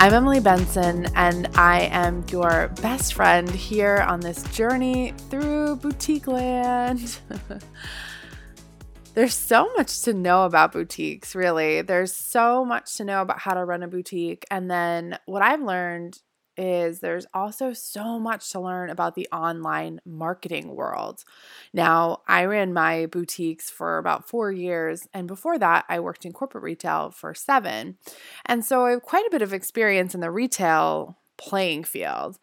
I'm Emily Benson, and I am your best friend here on this journey through boutique land. There's so much to know about boutiques, really. There's so much to know about how to run a boutique. And then what I've learned is there's also so much to learn about the online marketing world. Now, I ran my boutiques for about four years, and before that, I worked in corporate retail for seven. And so I have quite a bit of experience in the retail playing field.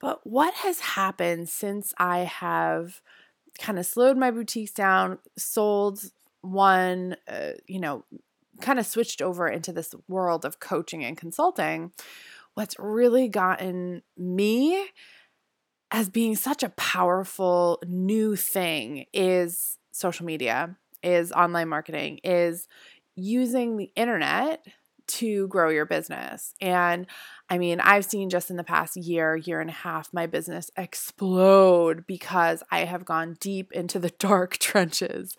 But what has happened since I have kind of slowed my boutiques down, sold one, uh, you know, kind of switched over into this world of coaching and consulting? What's really gotten me as being such a powerful new thing is social media, is online marketing, is using the internet to grow your business. And I mean, I've seen just in the past year, year and a half, my business explode because I have gone deep into the dark trenches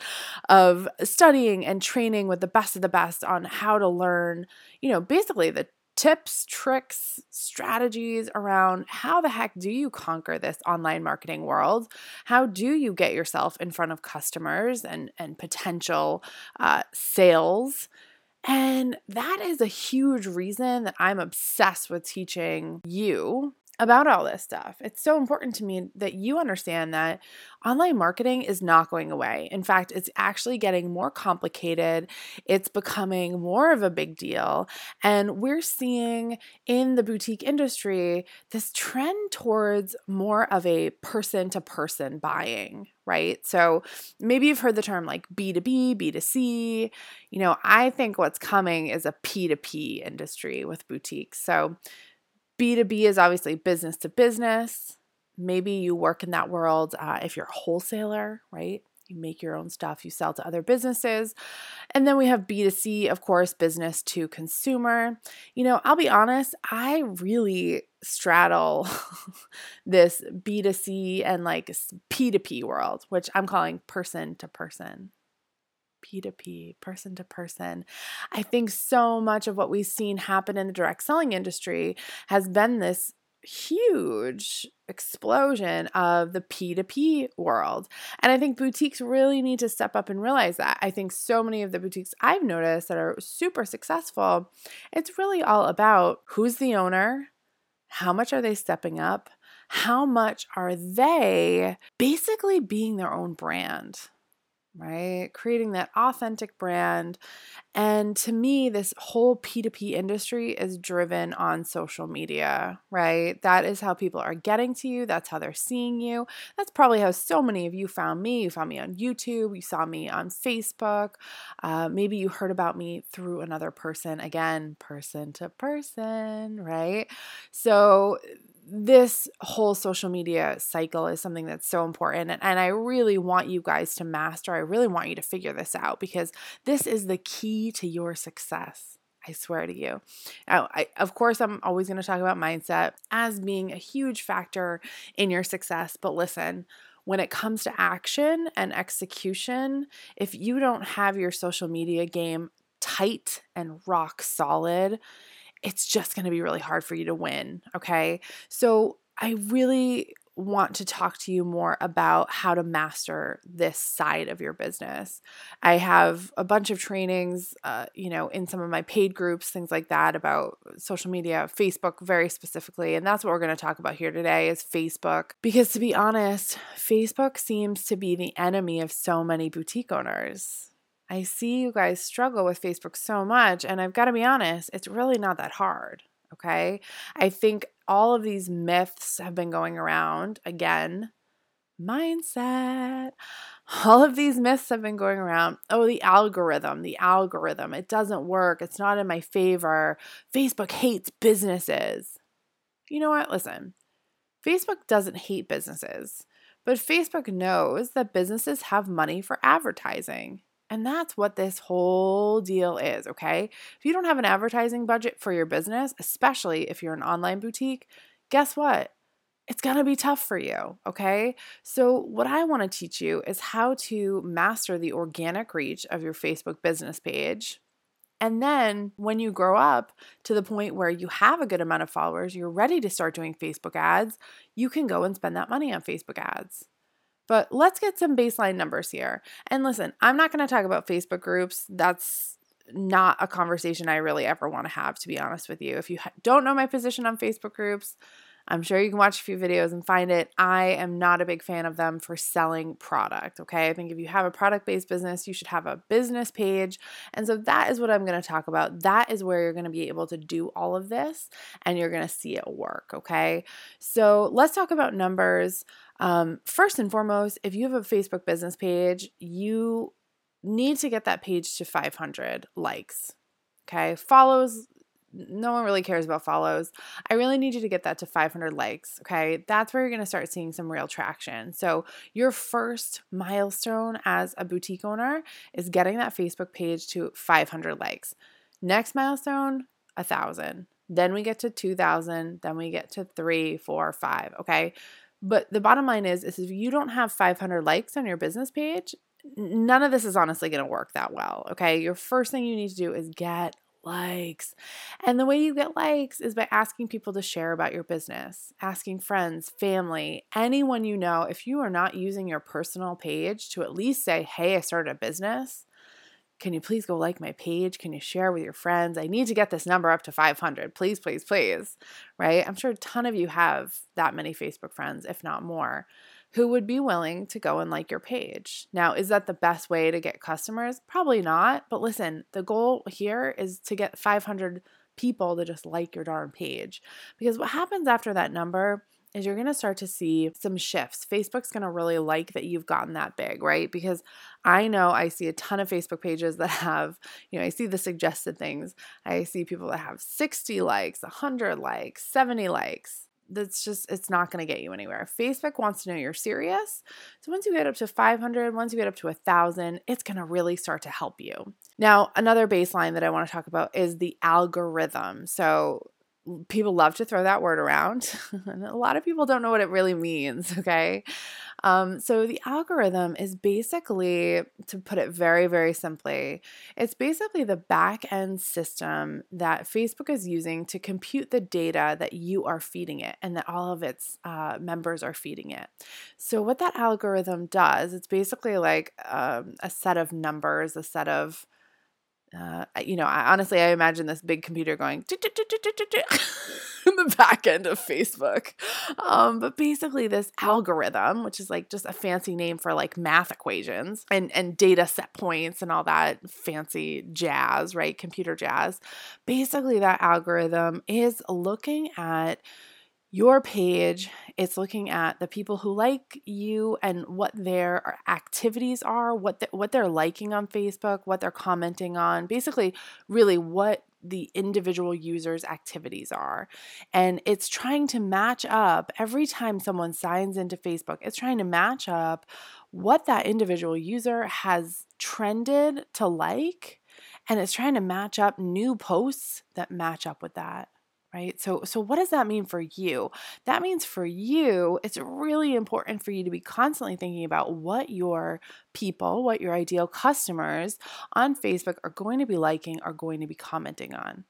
of studying and training with the best of the best on how to learn, you know, basically the tips, tricks, strategies around how the heck do you conquer this online marketing world? How do you get yourself in front of customers and, and potential uh, sales? And that is a huge reason that I'm obsessed with teaching you about all this stuff. It's so important to me that you understand that online marketing is not going away. In fact, it's actually getting more complicated. It's becoming more of a big deal. And we're seeing in the boutique industry this trend towards more of a person to person buying, right? So maybe you've heard the term like B2B, B2C. You know, I think what's coming is a P2P industry with boutiques. So B2B is obviously business to business. Maybe you work in that world uh, if you're a wholesaler, right? You make your own stuff, you sell to other businesses. And then we have B2C, of course, business to consumer. You know, I'll be honest, I really straddle this B2C and like P2P world, which I'm calling person to person. P2P, person to person. I think so much of what we've seen happen in the direct selling industry has been this huge explosion of the P2P world. And I think boutiques really need to step up and realize that. I think so many of the boutiques I've noticed that are super successful, it's really all about who's the owner, how much are they stepping up, how much are they basically being their own brand right? Creating that authentic brand. And to me, this whole P2P industry is driven on social media, right? That is how people are getting to you. That's how they're seeing you. That's probably how so many of you found me. You found me on YouTube, you saw me on Facebook. Uh, maybe you heard about me through another person, again, person to person, right? So, this whole social media cycle is something that's so important. And, and I really want you guys to master. I really want you to figure this out because this is the key to your success. I swear to you. Now, I, of course, I'm always going to talk about mindset as being a huge factor in your success. But listen, when it comes to action and execution, if you don't have your social media game tight and rock solid, it's just going to be really hard for you to win. Okay. So I really want to talk to you more about how to master this side of your business. I have a bunch of trainings, uh, you know, in some of my paid groups, things like that about social media, Facebook very specifically, and that's what we're going to talk about here today is Facebook. Because to be honest, Facebook seems to be the enemy of so many boutique owners. I see you guys struggle with Facebook so much, and I've got to be honest, it's really not that hard. Okay. I think all of these myths have been going around again. Mindset. All of these myths have been going around. Oh, the algorithm, the algorithm. It doesn't work. It's not in my favor. Facebook hates businesses. You know what? Listen, Facebook doesn't hate businesses, but Facebook knows that businesses have money for advertising. And that's what this whole deal is, okay? If you don't have an advertising budget for your business, especially if you're an online boutique, guess what? It's gonna be tough for you, okay? So, what I wanna teach you is how to master the organic reach of your Facebook business page. And then when you grow up to the point where you have a good amount of followers, you're ready to start doing Facebook ads, you can go and spend that money on Facebook ads. But let's get some baseline numbers here. And listen, I'm not going to talk about Facebook groups. That's not a conversation I really ever want to have, to be honest with you. If you don't know my position on Facebook groups, I'm sure you can watch a few videos and find it. I am not a big fan of them for selling product. Okay. I think if you have a product based business, you should have a business page. And so that is what I'm going to talk about. That is where you're going to be able to do all of this and you're going to see it work. Okay. So let's talk about numbers. Um, first and foremost, if you have a Facebook business page, you need to get that page to 500 likes. Okay, follows. No one really cares about follows. I really need you to get that to 500 likes. Okay, that's where you're going to start seeing some real traction. So, your first milestone as a boutique owner is getting that Facebook page to 500 likes. Next milestone, a thousand. Then we get to 2,000. Then we get to three, four, five. Okay. But the bottom line is, is if you don't have 500 likes on your business page, none of this is honestly going to work that well. Okay. Your first thing you need to do is get likes. And the way you get likes is by asking people to share about your business, asking friends, family, anyone you know. If you are not using your personal page to at least say, hey, I started a business, can you please go like my page? Can you share with your friends? I need to get this number up to 500. Please, please, please. Right? I'm sure a ton of you have that many Facebook friends, if not more, who would be willing to go and like your page. Now, is that the best way to get customers? Probably not. But listen, the goal here is to get 500 people to just like your darn page. Because what happens after that number is you're going to start to see some shifts. Facebook's going to really like that you've gotten that big, right? Because I know I see a ton of Facebook pages that have, you know, I see the suggested things. I see people that have 60 likes, 100 likes, 70 likes that's just it's not going to get you anywhere facebook wants to know you're serious so once you get up to 500 once you get up to a thousand it's going to really start to help you now another baseline that i want to talk about is the algorithm so people love to throw that word around, and a lot of people don't know what it really means. Okay. Um, so, the algorithm is basically, to put it very, very simply, it's basically the back end system that Facebook is using to compute the data that you are feeding it and that all of its uh, members are feeding it. So, what that algorithm does, it's basically like um, a set of numbers, a set of uh, you know, I, honestly, I imagine this big computer going in the back end of Facebook. Um, but basically, this algorithm, which is like just a fancy name for like math equations and and data set points and all that fancy jazz, right? Computer jazz. Basically, that algorithm is looking at your page it's looking at the people who like you and what their activities are what the, what they're liking on facebook what they're commenting on basically really what the individual user's activities are. And it's trying to match up every time someone signs into facebook it's trying to match up what that individual user has trended to like and it's trying to match up new posts that match up with that right? So so what does that mean for you? That means for you, it's really important for you to be constantly thinking about what your people, what your ideal customers on Facebook are going to be liking, are going to be commenting on.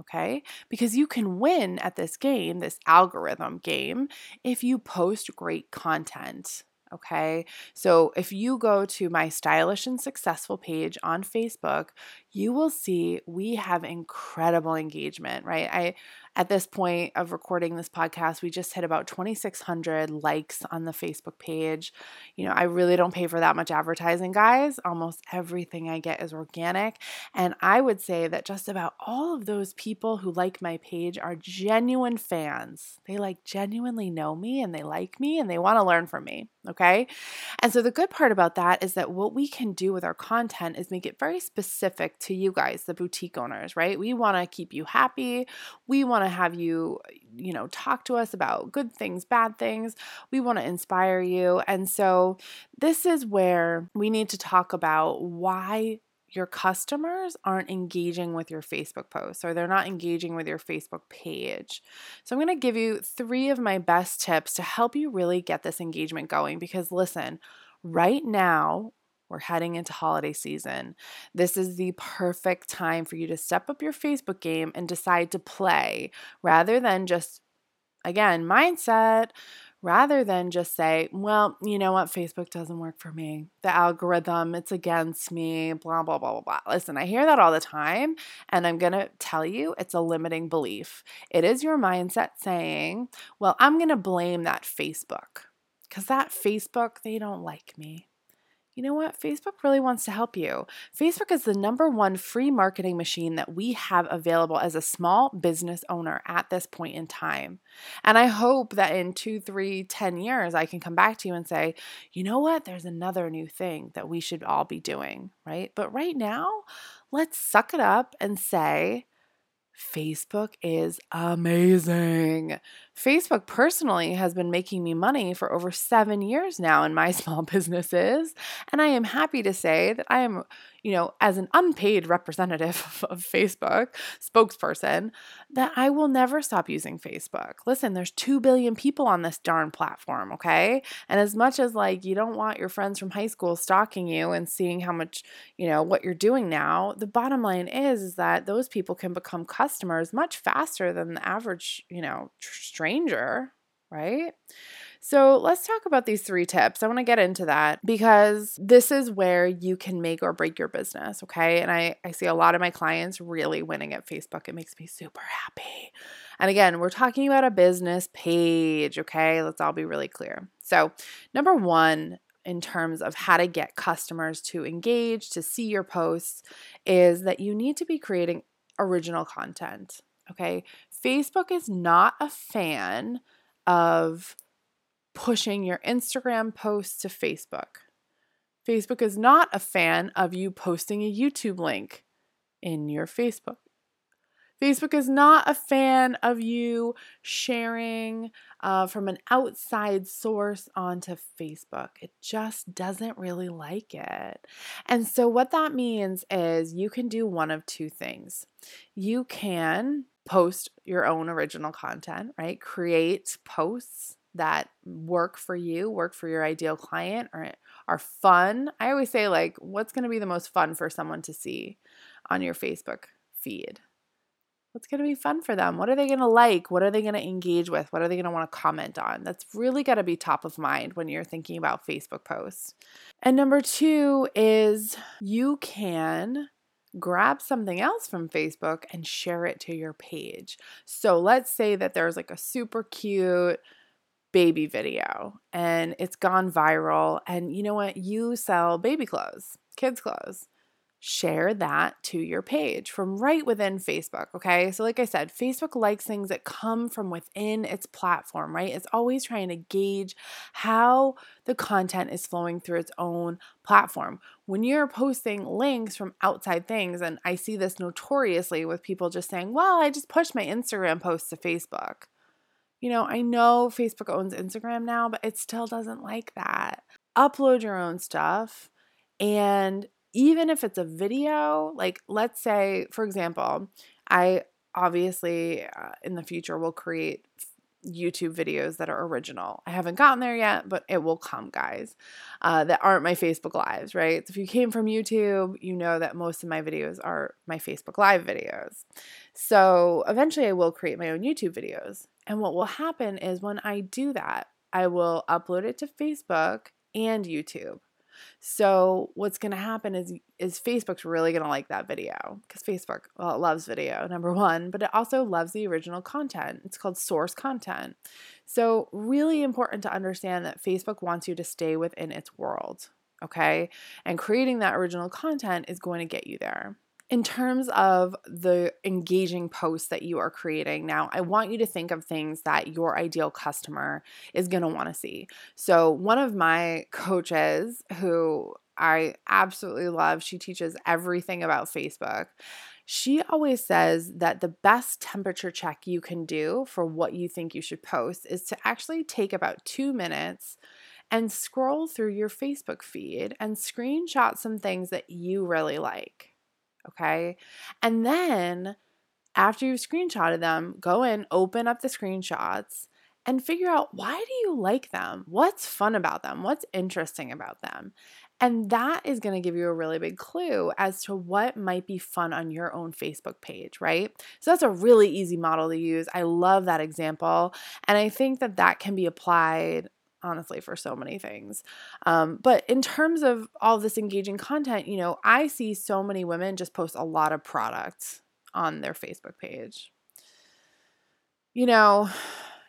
okay? Because you can win at this game, this algorithm game, if you post great content. Okay. So if you go to my stylish and successful page on Facebook, you will see we have incredible engagement, right? I at this point of recording this podcast, we just hit about 2,600 likes on the Facebook page. You know, I really don't pay for that much advertising, guys. Almost everything I get is organic. And I would say that just about all of those people who like my page are genuine fans. They like genuinely know me and they like me and they want to learn from me. Okay. And so the good part about that is that what we can do with our content is make it very specific to you guys, the boutique owners, right? We want to keep you happy. We want to have you, you know, talk to us about good things, bad things. We want to inspire you. And so this is where we need to talk about why your customers aren't engaging with your Facebook posts or they're not engaging with your Facebook page. So, I'm going to give you three of my best tips to help you really get this engagement going because listen, right now, we're heading into holiday season. This is the perfect time for you to step up your Facebook game and decide to play rather than just, again, mindset, rather than just say, well, you know what, Facebook doesn't work for me. The algorithm, it's against me, blah, blah, blah, blah, blah. Listen, I hear that all the time, and I'm going to tell you it's a limiting belief. It is your mindset saying, well, I'm going to blame that Facebook because that Facebook, they don't like me you know what? Facebook really wants to help you. Facebook is the number one free marketing machine that we have available as a small business owner at this point in time. And I hope that in two, three, ten years, I can come back to you and say, you know what? There's another new thing that we should all be doing, right? But right now, let's suck it up and say, Facebook is amazing. Facebook personally has been making me money for over seven years now in my small businesses. And I am happy to say that I am you know, as an unpaid representative of Facebook, spokesperson, that I will never stop using Facebook. Listen, there's 2 billion people on this darn platform, okay? And as much as like you don't want your friends from high school stalking you and seeing how much, you know, what you're doing now, the bottom line is is that those people can become customers much faster than the average, you know, stranger, right? So let's talk about these three tips. I want to get into that because this is where you can make or break your business. Okay. And I, I see a lot of my clients really winning at Facebook. It makes me super happy. And again, we're talking about a business page. Okay. Let's all be really clear. So, number one, in terms of how to get customers to engage, to see your posts, is that you need to be creating original content. Okay. Facebook is not a fan of pushing your Instagram posts to Facebook. Facebook is not a fan of you posting a YouTube link in your Facebook. Facebook is not a fan of you sharing uh, from an outside source onto Facebook. It just doesn't really like it. And so, what that means is you can do one of two things. You can post your own original content, right? Create posts that work for you, work for your ideal client, or are fun. I always say, like, what's going to be the most fun for someone to see on your Facebook feed? What's going to be fun for them? What are they going to like? What are they going to engage with? What are they going to want to comment on? That's really got to be top of mind when you're thinking about Facebook posts. And number two is you can grab something else from Facebook and share it to your page. So let's say that there's like a super cute, baby video and it's gone viral. And you know what? You sell baby clothes, kids' clothes. Share that to your page from right within Facebook. Okay. So, like I said, Facebook likes things that come from within its platform, right? It's always trying to gauge how the content is flowing through its own platform. When you're posting links from outside things, and I see this notoriously with people just saying, well, I just pushed my Instagram post to Facebook you know, I know Facebook owns Instagram now, but it still doesn't like that. Upload your own stuff. And even if it's a video, like let's say, for example, I obviously uh, in the future will create YouTube videos that are original. I haven't gotten there yet, but it will come, guys, uh, that aren't my Facebook Lives, right? So if you came from YouTube, you know that most of my videos are my Facebook Live videos. So eventually I will create my own YouTube videos. And what will happen is when I do that, I will upload it to Facebook and YouTube. So what's going to happen is is Facebook's really going to like that video because Facebook well loves video number 1, but it also loves the original content. It's called source content. So really important to understand that Facebook wants you to stay within its world, okay? And creating that original content is going to get you there in terms of the engaging posts that you are creating now, I want you to think of things that your ideal customer is going to want to see. So, one of my coaches who I absolutely love, she teaches everything about Facebook. She always says that the best temperature check you can do for what you think you should post is to actually take about two minutes and scroll through your Facebook feed and screenshot some things that you really like. Okay. And then after you've screenshotted them, go in, open up the screenshots, and figure out why do you like them? What's fun about them? What's interesting about them? And that is going to give you a really big clue as to what might be fun on your own Facebook page, right? So that's a really easy model to use. I love that example. And I think that that can be applied honestly for so many things. Um, but in terms of all this engaging content, you know, I see so many women just post a lot of products on their Facebook page. You know,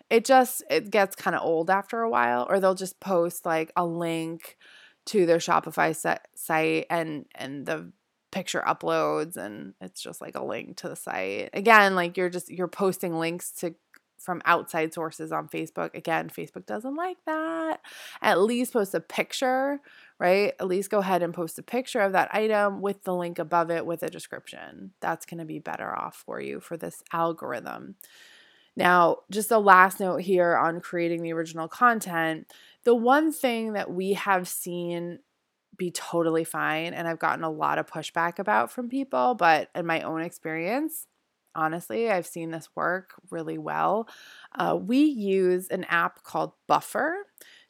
it just it gets kind of old after a while or they'll just post like a link to their Shopify set, site and and the picture uploads and it's just like a link to the site. Again, like you're just you're posting links to from outside sources on Facebook. Again, Facebook doesn't like that. At least post a picture, right? At least go ahead and post a picture of that item with the link above it with a description. That's going to be better off for you for this algorithm. Now, just a last note here on creating the original content. The one thing that we have seen be totally fine, and I've gotten a lot of pushback about from people, but in my own experience, honestly. I've seen this work really well. Uh, we use an app called Buffer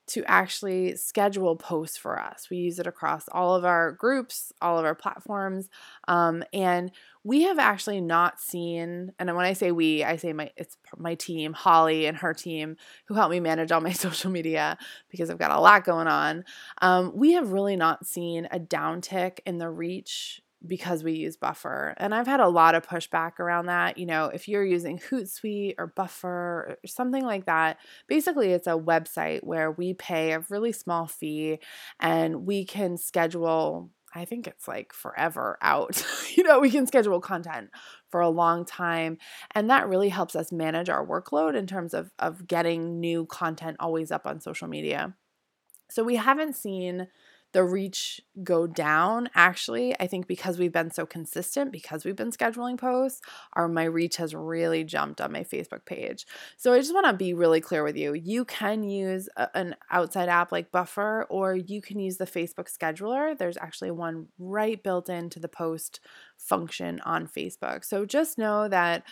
to actually schedule posts for us. We use it across all of our groups, all of our platforms, um, and we have actually not seen. And when I say we, I say my it's my team, Holly and her team, who help me manage all my social media because I've got a lot going on. Um, we have really not seen a downtick in the reach because we use Buffer. And I've had a lot of pushback around that. You know, if you're using Hootsuite or Buffer or something like that, basically it's a website where we pay a really small fee and we can schedule. I think it's like forever out. you know, we can schedule content for a long time. And that really helps us manage our workload in terms of, of getting new content always up on social media. So we haven't seen the reach go down actually i think because we've been so consistent because we've been scheduling posts our my reach has really jumped on my facebook page. So i just want to be really clear with you you can use a, an outside app like buffer or you can use the facebook scheduler. There's actually one right built into the post function on facebook. So just know that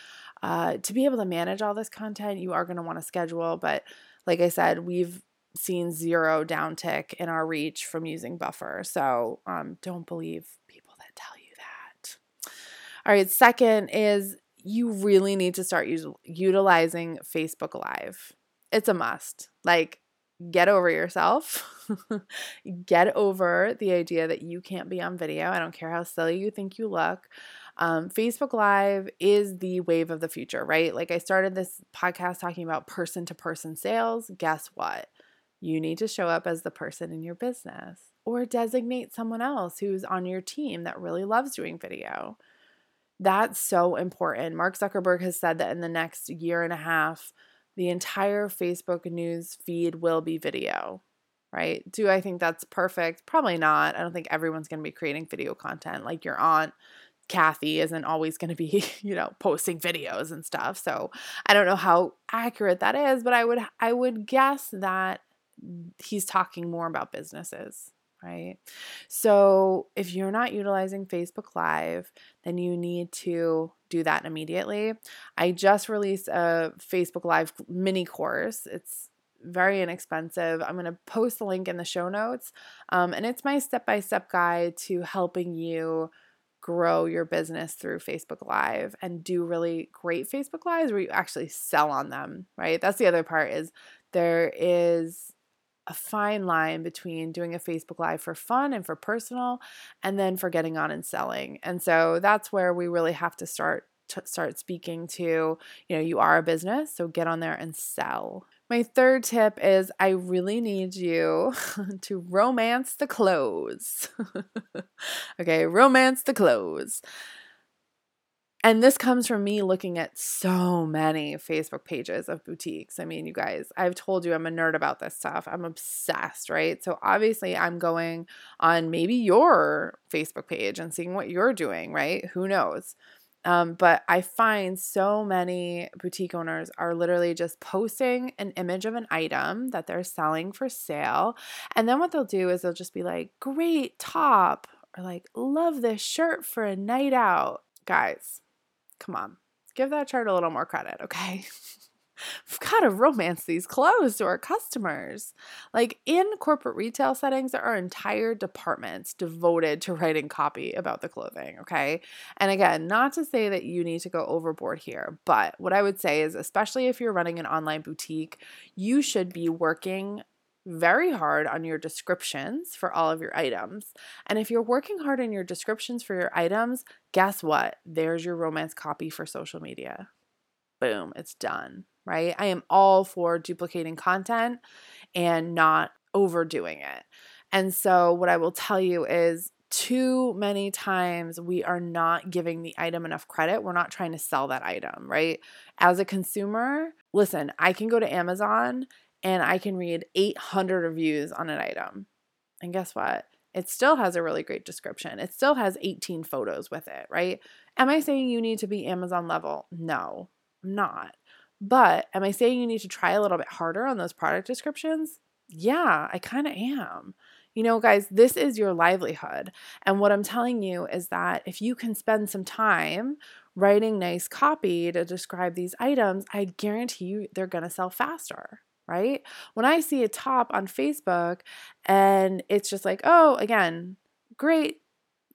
uh, to be able to manage all this content you are going to want to schedule but like i said we've seen zero downtick in our reach from using buffer. So um, don't believe people that tell you that. All right, second is you really need to start us- utilizing Facebook Live. It's a must. Like, get over yourself. get over the idea that you can't be on video. I don't care how silly you think you look. Um, Facebook Live is the wave of the future, right? Like I started this podcast talking about person to person sales. Guess what? You need to show up as the person in your business or designate someone else who's on your team that really loves doing video. That's so important. Mark Zuckerberg has said that in the next year and a half, the entire Facebook news feed will be video, right? Do I think that's perfect? Probably not. I don't think everyone's going to be creating video content. Like your aunt Kathy isn't always going to be, you know, posting videos and stuff. So, I don't know how accurate that is, but I would I would guess that he's talking more about businesses, right? So if you're not utilizing Facebook Live, then you need to do that immediately. I just released a Facebook Live mini course. It's very inexpensive. I'm going to post the link in the show notes. Um, and it's my step by step guide to helping you grow your business through Facebook Live and do really great Facebook Lives where you actually sell on them, right? That's the other part is there is a fine line between doing a Facebook Live for fun and for personal and then for getting on and selling. And so that's where we really have to start to start speaking to, you know, you are a business, so get on there and sell. My third tip is I really need you to romance the clothes. okay, romance the clothes. And this comes from me looking at so many Facebook pages of boutiques. I mean, you guys, I've told you I'm a nerd about this stuff. I'm obsessed, right? So obviously, I'm going on maybe your Facebook page and seeing what you're doing, right? Who knows? Um, but I find so many boutique owners are literally just posting an image of an item that they're selling for sale. And then what they'll do is they'll just be like, great top, or like, love this shirt for a night out. Guys, come on, give that chart a little more credit, okay? We've got to romance these clothes to our customers. Like in corporate retail settings, there are entire departments devoted to writing copy about the clothing. Okay. And again, not to say that you need to go overboard here, but what I would say is, especially if you're running an online boutique, you should be working very hard on your descriptions for all of your items. And if you're working hard on your descriptions for your items, guess what? There's your romance copy for social media. Boom, it's done right? I am all for duplicating content and not overdoing it. And so, what I will tell you is too many times we are not giving the item enough credit. We're not trying to sell that item, right? As a consumer, listen, I can go to Amazon and I can read 800 reviews on an item. And guess what? It still has a really great description. It still has 18 photos with it, right? Am I saying you need to be Amazon level? No, I'm not. But am I saying you need to try a little bit harder on those product descriptions? Yeah, I kind of am. You know, guys, this is your livelihood. And what I'm telling you is that if you can spend some time writing nice copy to describe these items, I guarantee you they're going to sell faster, right? When I see a top on Facebook and it's just like, oh, again, great,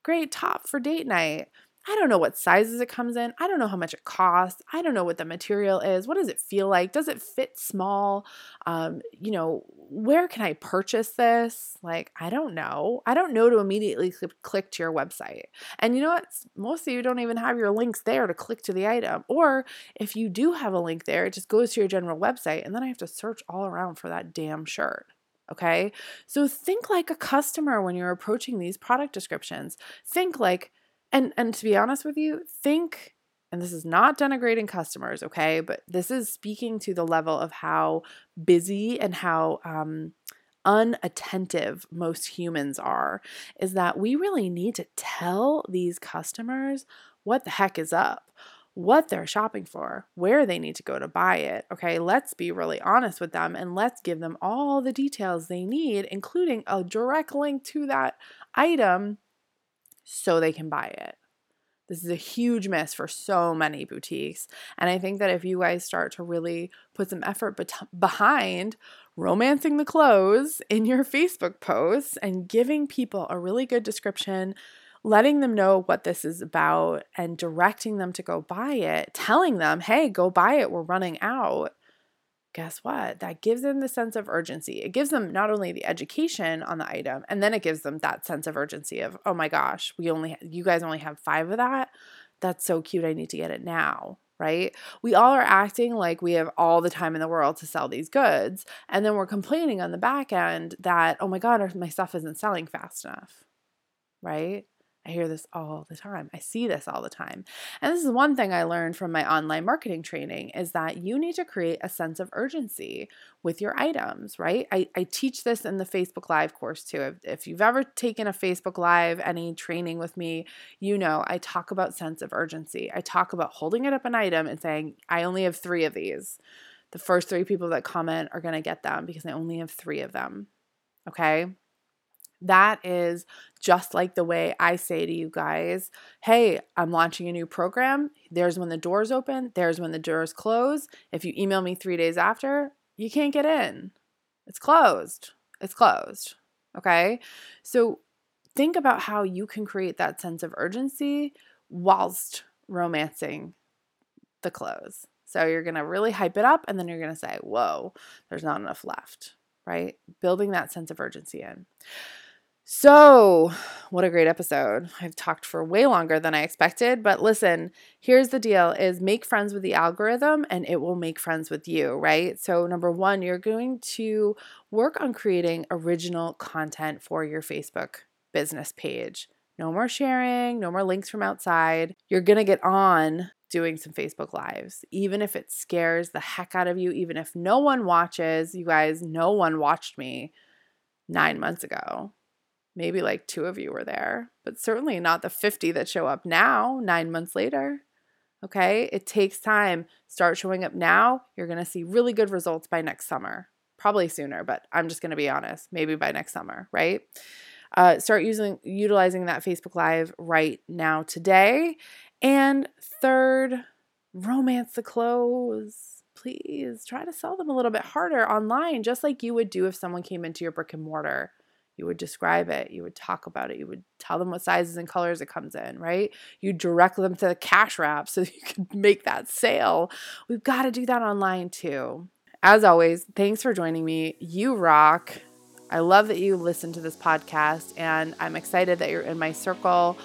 great top for date night. I don't know what sizes it comes in. I don't know how much it costs. I don't know what the material is. What does it feel like? Does it fit small? Um, you know, where can I purchase this? Like, I don't know. I don't know to immediately cl- click to your website. And you know what? Most of you don't even have your links there to click to the item. Or if you do have a link there, it just goes to your general website. And then I have to search all around for that damn shirt. Okay. So think like a customer when you're approaching these product descriptions. Think like, and and to be honest with you, think and this is not denigrating customers, okay, but this is speaking to the level of how busy and how um, unattentive most humans are, is that we really need to tell these customers what the heck is up, what they're shopping for, where they need to go to buy it. Okay, let's be really honest with them and let's give them all the details they need, including a direct link to that item so they can buy it. This is a huge miss for so many boutiques. And I think that if you guys start to really put some effort behind romancing the clothes in your Facebook posts and giving people a really good description, letting them know what this is about and directing them to go buy it, telling them, hey, go buy it, we're running out guess what? That gives them the sense of urgency. It gives them not only the education on the item, and then it gives them that sense of urgency of, oh my gosh, we only, you guys only have five of that. That's so cute. I need to get it now. Right? We all are acting like we have all the time in the world to sell these goods. And then we're complaining on the back end that, oh my God, my stuff isn't selling fast enough. Right? I hear this all the time. I see this all the time. And this is one thing I learned from my online marketing training is that you need to create a sense of urgency with your items, right? I, I teach this in the Facebook Live course too. If, if you've ever taken a Facebook Live, any training with me, you know I talk about sense of urgency. I talk about holding it up an item and saying, I only have three of these. The first three people that comment are going to get them because I only have three of them. Okay. That is just like the way I say to you guys, hey, I'm launching a new program. There's when the doors open, there's when the doors close. If you email me three days after, you can't get in. It's closed. It's closed. Okay. So think about how you can create that sense of urgency whilst romancing the clothes. So you're going to really hype it up and then you're going to say, whoa, there's not enough left, right? Building that sense of urgency in. So, what a great episode. I've talked for way longer than I expected, but listen, here's the deal is make friends with the algorithm and it will make friends with you, right? So, number 1, you're going to work on creating original content for your Facebook business page. No more sharing, no more links from outside. You're going to get on doing some Facebook Lives, even if it scares the heck out of you, even if no one watches. You guys, no one watched me nine months ago maybe like two of you were there, but certainly not the 50 that show up now, nine months later. Okay, it takes time. Start showing up now. You're to see really good results by next summer. Probably sooner, but I'm just to be honest, maybe by next summer, right? Uh, start using utilizing that Facebook Live right now today. And third, romance the clothes. Please try to sell them a little bit harder online, just like you would do if someone came into your brick and mortar you would describe it you would talk about it you would tell them what sizes and colors it comes in right you direct them to the cash wrap so you can make that sale we've got to do that online too as always thanks for joining me you rock i love that you listen to this podcast and i'm excited that you're in my circle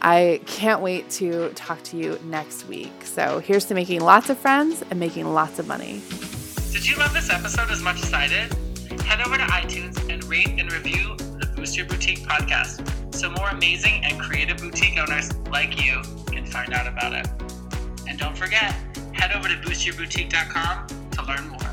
I can't wait to talk to you next week. So, here's to making lots of friends and making lots of money. Did you love this episode as much as I did? head over to iTunes rate and review the Boost Your Boutique podcast so more amazing and creative boutique owners like you can find out about it. And don't forget, head over to boostyourboutique.com to learn more.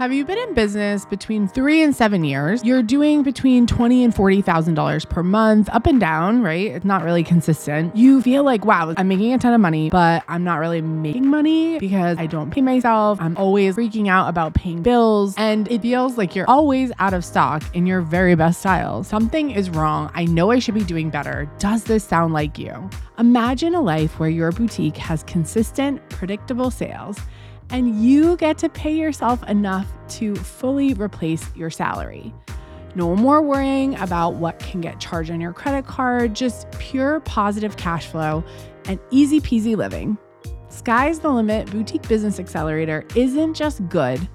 Have you been in business between three and seven years? You're doing between twenty and forty thousand dollars per month, up and down, right? It's not really consistent. You feel like, wow, I'm making a ton of money, but I'm not really making money because I don't pay myself. I'm always freaking out about paying bills, and it feels like you're always out of stock in your very best style. Something is wrong. I know I should be doing better. Does this sound like you? Imagine a life where your boutique has consistent, predictable sales and you get to pay yourself enough to fully replace your salary. No more worrying about what can get charged on your credit card, just pure positive cash flow and easy peasy living. Sky's the Limit Boutique Business Accelerator isn't just good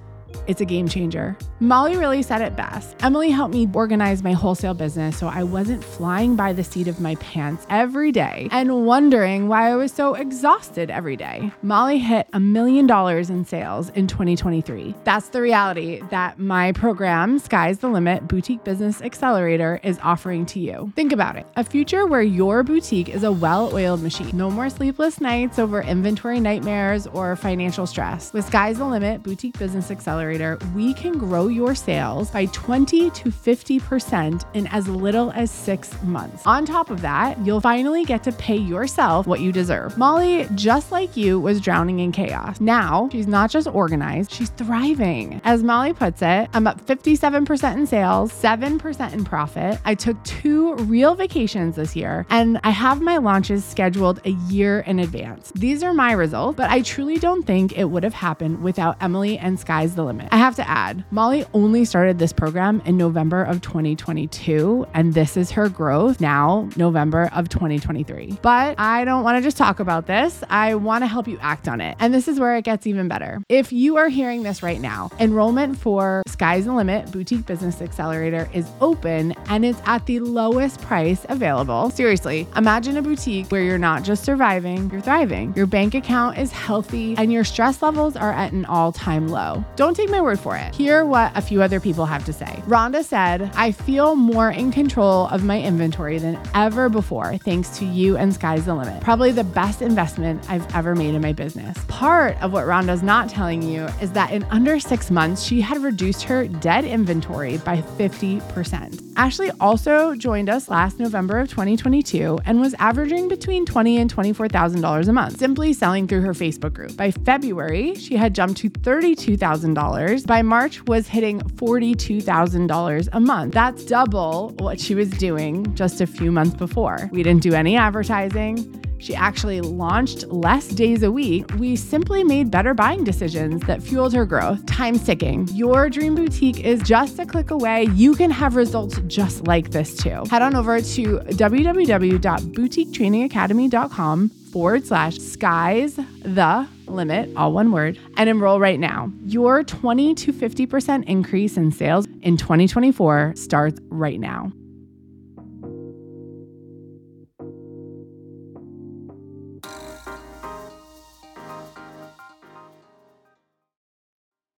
it's a game changer. Molly really said it best. Emily helped me organize my wholesale business so I wasn't flying by the seat of my pants every day and wondering why I was so exhausted every day. Molly hit a million dollars in sales in 2023. That's the reality that my program, Sky's the Limit Boutique Business Accelerator, is offering to you. Think about it a future where your boutique is a well oiled machine. No more sleepless nights over inventory nightmares or financial stress. With Sky's the Limit Boutique Business Accelerator, Accelerator, we can grow your sales by 20 to 50% in as little as six months. On top of that, you'll finally get to pay yourself what you deserve. Molly, just like you, was drowning in chaos. Now, she's not just organized, she's thriving. As Molly puts it, I'm up 57% in sales, 7% in profit. I took two real vacations this year, and I have my launches scheduled a year in advance. These are my results, but I truly don't think it would have happened without Emily and Sky's the Limit limit. I have to add, Molly only started this program in November of 2022, and this is her growth now, November of 2023. But I don't want to just talk about this. I want to help you act on it. And this is where it gets even better. If you are hearing this right now, enrollment for Sky's the Limit Boutique Business Accelerator is open and it's at the lowest price available. Seriously, imagine a boutique where you're not just surviving, you're thriving. Your bank account is healthy and your stress levels are at an all time low. Don't take take my word for it. Hear what a few other people have to say. Rhonda said, I feel more in control of my inventory than ever before, thanks to you and Sky's the Limit. Probably the best investment I've ever made in my business. Part of what Rhonda's not telling you is that in under six months, she had reduced her dead inventory by 50%. Ashley also joined us last November of 2022 and was averaging between 20 and $24,000 a month, simply selling through her Facebook group. By February, she had jumped to $32,000 by March was hitting $42,000 a month. That's double what she was doing just a few months before. We didn't do any advertising. She actually launched less days a week. We simply made better buying decisions that fueled her growth. Time ticking. Your dream boutique is just a click away. You can have results just like this too. Head on over to www.boutiquetrainingacademy.com forward slash skies the limit, all one word, and enroll right now. Your 20 to 50% increase in sales in 2024 starts right now.